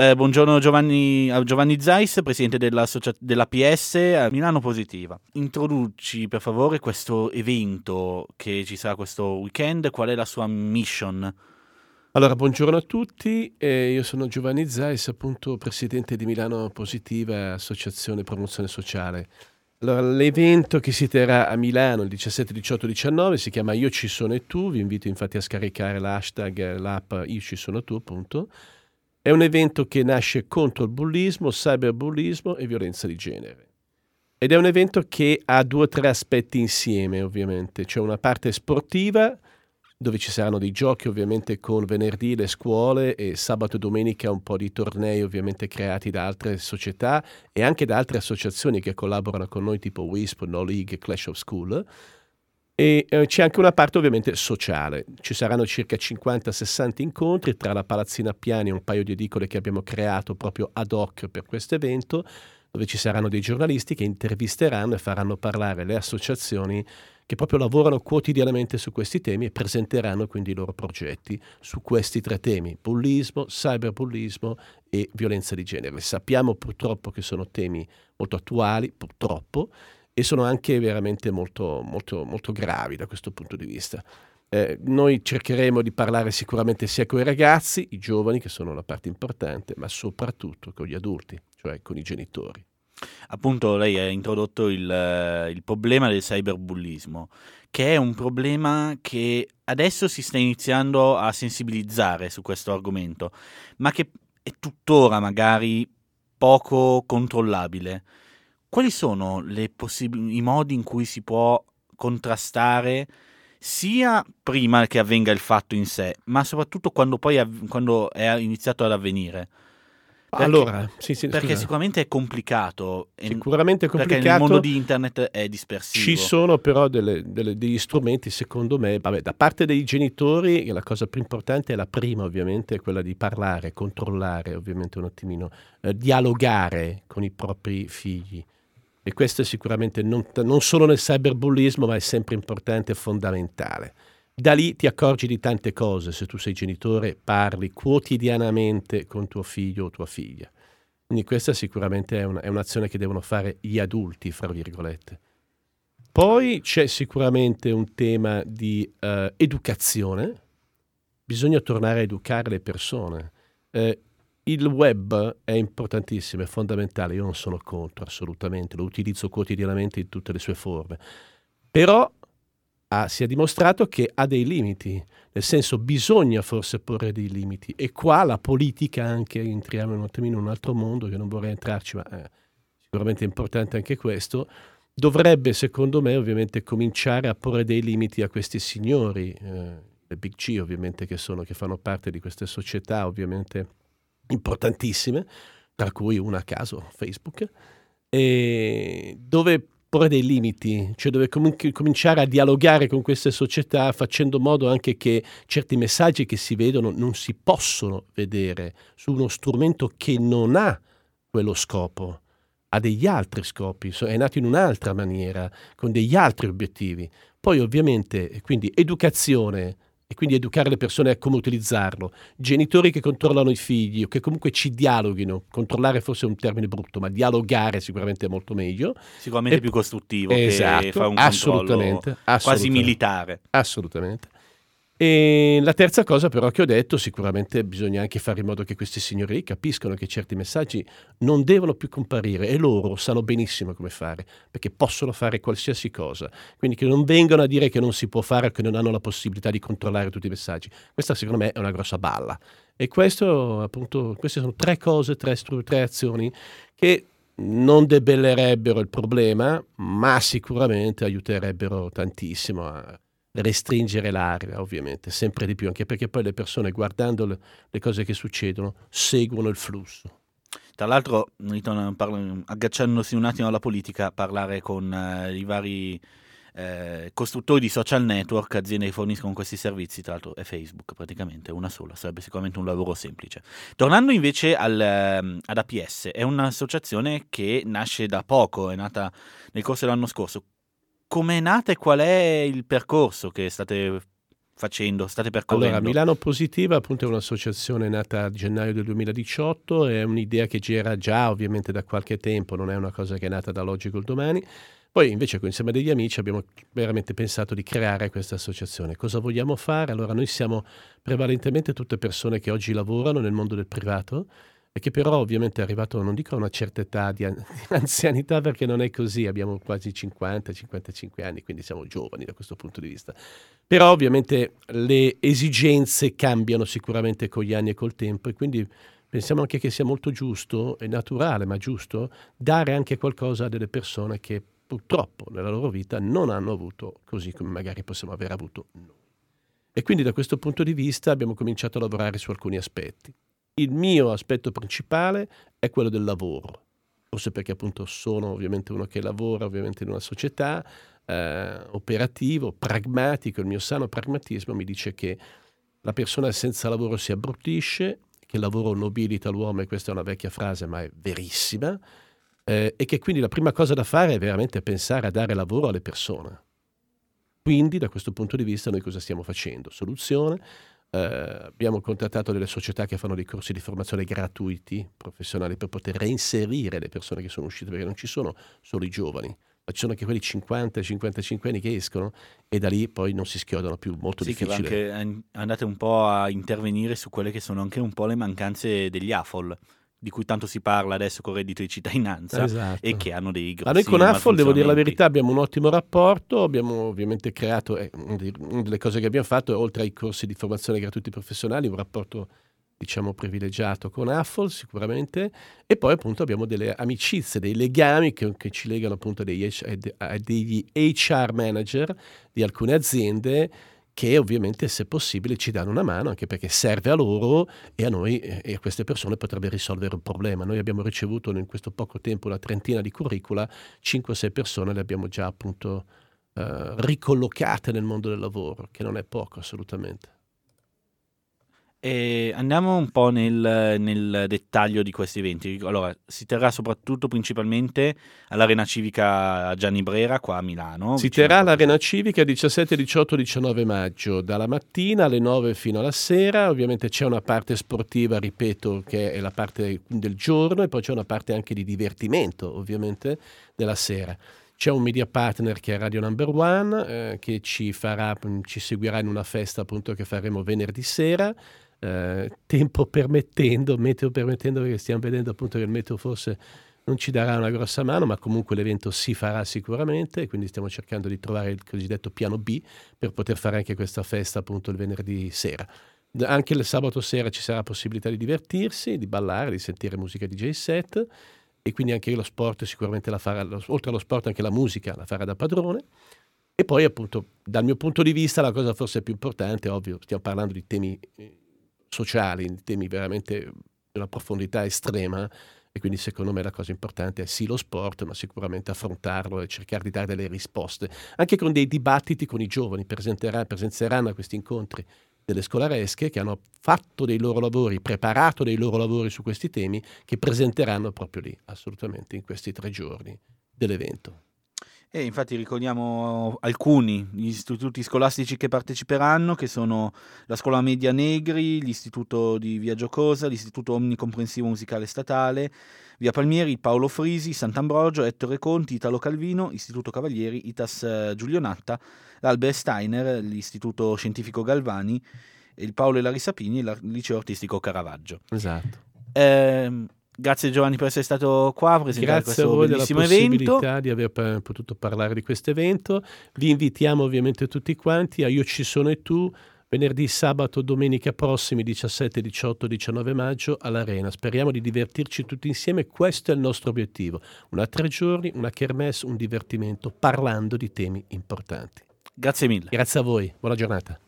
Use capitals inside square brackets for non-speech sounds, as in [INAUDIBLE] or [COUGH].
Eh, buongiorno Giovanni, Giovanni Zeiss, presidente della PS a Milano Positiva. Introduci per favore questo evento che ci sarà questo weekend, qual è la sua mission? Allora, buongiorno a tutti, eh, io sono Giovanni Zeiss, appunto presidente di Milano Positiva, Associazione Promozione Sociale. Allora, l'evento che si terrà a Milano il 17, 18, 19 si chiama Io ci sono e tu, vi invito infatti a scaricare l'hashtag, l'app Io ci sono tu appunto. È un evento che nasce contro il bullismo, cyberbullismo e violenza di genere. Ed è un evento che ha due o tre aspetti insieme ovviamente, c'è una parte sportiva dove ci saranno dei giochi ovviamente con venerdì le scuole e sabato e domenica un po' di tornei ovviamente creati da altre società e anche da altre associazioni che collaborano con noi tipo WISP, No League, Clash of School. E eh, c'è anche una parte ovviamente sociale, ci saranno circa 50-60 incontri tra la Palazzina Piani e un paio di edicole che abbiamo creato proprio ad hoc per questo evento, dove ci saranno dei giornalisti che intervisteranno e faranno parlare le associazioni che proprio lavorano quotidianamente su questi temi e presenteranno quindi i loro progetti su questi tre temi, bullismo, cyberbullismo e violenza di genere. Sappiamo purtroppo che sono temi molto attuali, purtroppo, e sono anche veramente molto, molto, molto gravi da questo punto di vista. Eh, noi cercheremo di parlare sicuramente sia con i ragazzi, i giovani, che sono la parte importante, ma soprattutto con gli adulti, cioè con i genitori. Appunto, lei ha introdotto il, eh, il problema del cyberbullismo, che è un problema che adesso si sta iniziando a sensibilizzare su questo argomento, ma che è tuttora magari poco controllabile. Quali sono possib- i modi in cui si può contrastare sia prima che avvenga il fatto in sé, ma soprattutto quando poi av- quando è iniziato ad avvenire? Perché, allora, sì, sì, perché sicuramente è complicato. Sicuramente è complicato. Perché nel mondo di internet è dispersivo. Ci sono però delle, delle, degli strumenti, secondo me, vabbè, da parte dei genitori, la cosa più importante è la prima, ovviamente, è quella di parlare, controllare, ovviamente un attimino, eh, dialogare con i propri figli. E questo è sicuramente non, non solo nel cyberbullismo, ma è sempre importante e fondamentale. Da lì ti accorgi di tante cose se tu sei genitore, parli quotidianamente con tuo figlio o tua figlia. Quindi questa sicuramente è, una, è un'azione che devono fare gli adulti, fra virgolette. Poi c'è sicuramente un tema di uh, educazione. Bisogna tornare a educare le persone. Eh, il web è importantissimo, è fondamentale, io non sono contro assolutamente, lo utilizzo quotidianamente in tutte le sue forme. Però ha, si è dimostrato che ha dei limiti, nel senso bisogna forse porre dei limiti e qua la politica anche, entriamo un attimino in un altro mondo che non vorrei entrarci, ma è sicuramente importante anche questo, dovrebbe secondo me ovviamente cominciare a porre dei limiti a questi signori, eh, le big C ovviamente che sono, che fanno parte di queste società ovviamente importantissime, tra cui una a caso Facebook, e dove porre dei limiti, cioè dove comunque cominciare a dialogare con queste società facendo modo anche che certi messaggi che si vedono non si possono vedere su uno strumento che non ha quello scopo, ha degli altri scopi, è nato in un'altra maniera, con degli altri obiettivi. Poi ovviamente, quindi educazione, e quindi educare le persone a come utilizzarlo, genitori che controllano i figli o che comunque ci dialoghino, controllare forse è un termine brutto, ma dialogare sicuramente è molto meglio. Sicuramente e, più costruttivo esatto, che fa un assolutamente, assolutamente, quasi militare. Assolutamente. E la terza cosa però che ho detto, sicuramente bisogna anche fare in modo che questi signori capiscano che certi messaggi non devono più comparire e loro sanno benissimo come fare, perché possono fare qualsiasi cosa. Quindi che non vengano a dire che non si può fare o che non hanno la possibilità di controllare tutti i messaggi. Questa secondo me è una grossa balla. E questo, appunto, queste sono tre cose, tre, tre azioni che non debellerebbero il problema, ma sicuramente aiuterebbero tantissimo a restringere l'area, ovviamente, sempre di più, anche perché poi le persone guardando le, le cose che succedono seguono il flusso. Tra l'altro, agganciandosi un attimo alla politica, parlare con eh, i vari eh, costruttori di social network, aziende che forniscono questi servizi, tra l'altro è Facebook praticamente, una sola, sarebbe sicuramente un lavoro semplice. Tornando invece al, ehm, ad APS, è un'associazione che nasce da poco, è nata nel corso dell'anno scorso come è nata e qual è il percorso che state facendo, state percorrendo? Allora, Milano Positiva appunto è un'associazione nata a gennaio del 2018, è un'idea che gira già ovviamente da qualche tempo, non è una cosa che è nata dall'oggi col domani. Poi invece insieme degli amici abbiamo veramente pensato di creare questa associazione. Cosa vogliamo fare? Allora noi siamo prevalentemente tutte persone che oggi lavorano nel mondo del privato e che però ovviamente è arrivato, non dico a una certa età di, [LAUGHS] anzianità perché non è così, abbiamo quasi 50-55 anni, quindi siamo giovani da questo punto di vista. Però ovviamente le esigenze cambiano sicuramente con gli anni e col tempo e quindi pensiamo anche che sia molto giusto e naturale, ma giusto, dare anche qualcosa a delle persone che purtroppo nella loro vita non hanno avuto così come magari possiamo aver avuto noi. E quindi da questo punto di vista abbiamo cominciato a lavorare su alcuni aspetti. Il mio aspetto principale è quello del lavoro, forse perché appunto sono ovviamente uno che lavora ovviamente in una società, eh, operativo, pragmatico, il mio sano pragmatismo mi dice che la persona senza lavoro si abbruttisce, che il lavoro nobilita l'uomo e questa è una vecchia frase ma è verissima, eh, e che quindi la prima cosa da fare è veramente pensare a dare lavoro alle persone. Quindi da questo punto di vista noi cosa stiamo facendo? Soluzione, eh, abbiamo contattato delle società che fanno dei corsi di formazione gratuiti, professionali, per poter reinserire le persone che sono uscite, perché non ci sono solo i giovani, ma ci sono anche quelli 50-55 anni che escono e da lì poi non si schiodano più, molto sì, difficile. Che anche andate un po' a intervenire su quelle che sono anche un po' le mancanze degli AFOL di cui tanto si parla adesso con reddito di cittadinanza esatto. e che hanno dei grossi Ma noi con AFOL, devo dire la verità, abbiamo un ottimo rapporto, abbiamo ovviamente creato, eh, una delle cose che abbiamo fatto è oltre ai corsi di formazione gratuiti professionali, un rapporto diciamo privilegiato con AFOL sicuramente e poi appunto abbiamo delle amicizie, dei legami che, che ci legano appunto degli, degli HR manager di alcune aziende che ovviamente se possibile ci danno una mano anche perché serve a loro e a noi e a queste persone potrebbe risolvere un problema. Noi abbiamo ricevuto in questo poco tempo una trentina di curricula, 5-6 persone le abbiamo già appunto eh, ricollocate nel mondo del lavoro, che non è poco assolutamente. E andiamo un po' nel, nel, dettaglio di questi eventi. Allora, si terrà soprattutto principalmente all'Arena Civica Gianni Brera, qua a Milano. Si terrà all'Arena Civica 17, 18, 19 maggio, dalla mattina alle 9 fino alla sera. Ovviamente c'è una parte sportiva, ripeto, che è la parte del giorno, e poi c'è una parte anche di divertimento, ovviamente, della sera. C'è un media partner che è Radio Number One, eh, che ci, farà, ci seguirà in una festa appunto che faremo venerdì sera eh, tempo permettendo, meteo permettendo, perché stiamo vedendo appunto che il meteo forse non ci darà una grossa mano, ma comunque l'evento si farà sicuramente, quindi stiamo cercando di trovare il cosiddetto piano B per poter fare anche questa festa appunto il venerdì sera. Anche il sabato sera ci sarà possibilità di divertirsi, di ballare, di sentire musica DJ set e quindi anche lo sport sicuramente la farà, oltre allo sport anche la musica la farà da padrone. E poi appunto dal mio punto di vista la cosa forse più importante, ovvio, stiamo parlando di temi eh, sociali, in temi veramente di una profondità estrema. E quindi secondo me la cosa importante è sì lo sport, ma sicuramente affrontarlo e cercare di dare delle risposte, anche con dei dibattiti con i giovani, presenzieranno a questi incontri delle scolaresche che hanno fatto dei loro lavori, preparato dei loro lavori su questi temi, che presenteranno proprio lì, assolutamente, in questi tre giorni dell'evento. E infatti ricordiamo alcuni gli istituti scolastici che parteciperanno, che sono la Scuola Media Negri, l'Istituto di Via Giocosa, l'Istituto Omnicomprensivo Musicale Statale, Via Palmieri, Paolo Frisi, Sant'Ambrogio, Ettore Conti, Italo Calvino, Istituto Cavalieri, Itas eh, Giulionatta, l'Albert Steiner, l'Istituto Scientifico Galvani, il Paolo e Larissa Pini e il Liceo Artistico Caravaggio. Esatto. Eh, Grazie Giovanni per essere stato qua a presentare Grazie questo bellissimo evento. Grazie di aver potuto parlare di questo evento. Vi invitiamo ovviamente tutti quanti a Io ci sono e tu venerdì, sabato, domenica prossimi 17, 18, 19 maggio all'Arena. Speriamo di divertirci tutti insieme, questo è il nostro obiettivo. Una tre giorni, una kermesse, un divertimento parlando di temi importanti. Grazie mille. Grazie a voi, buona giornata.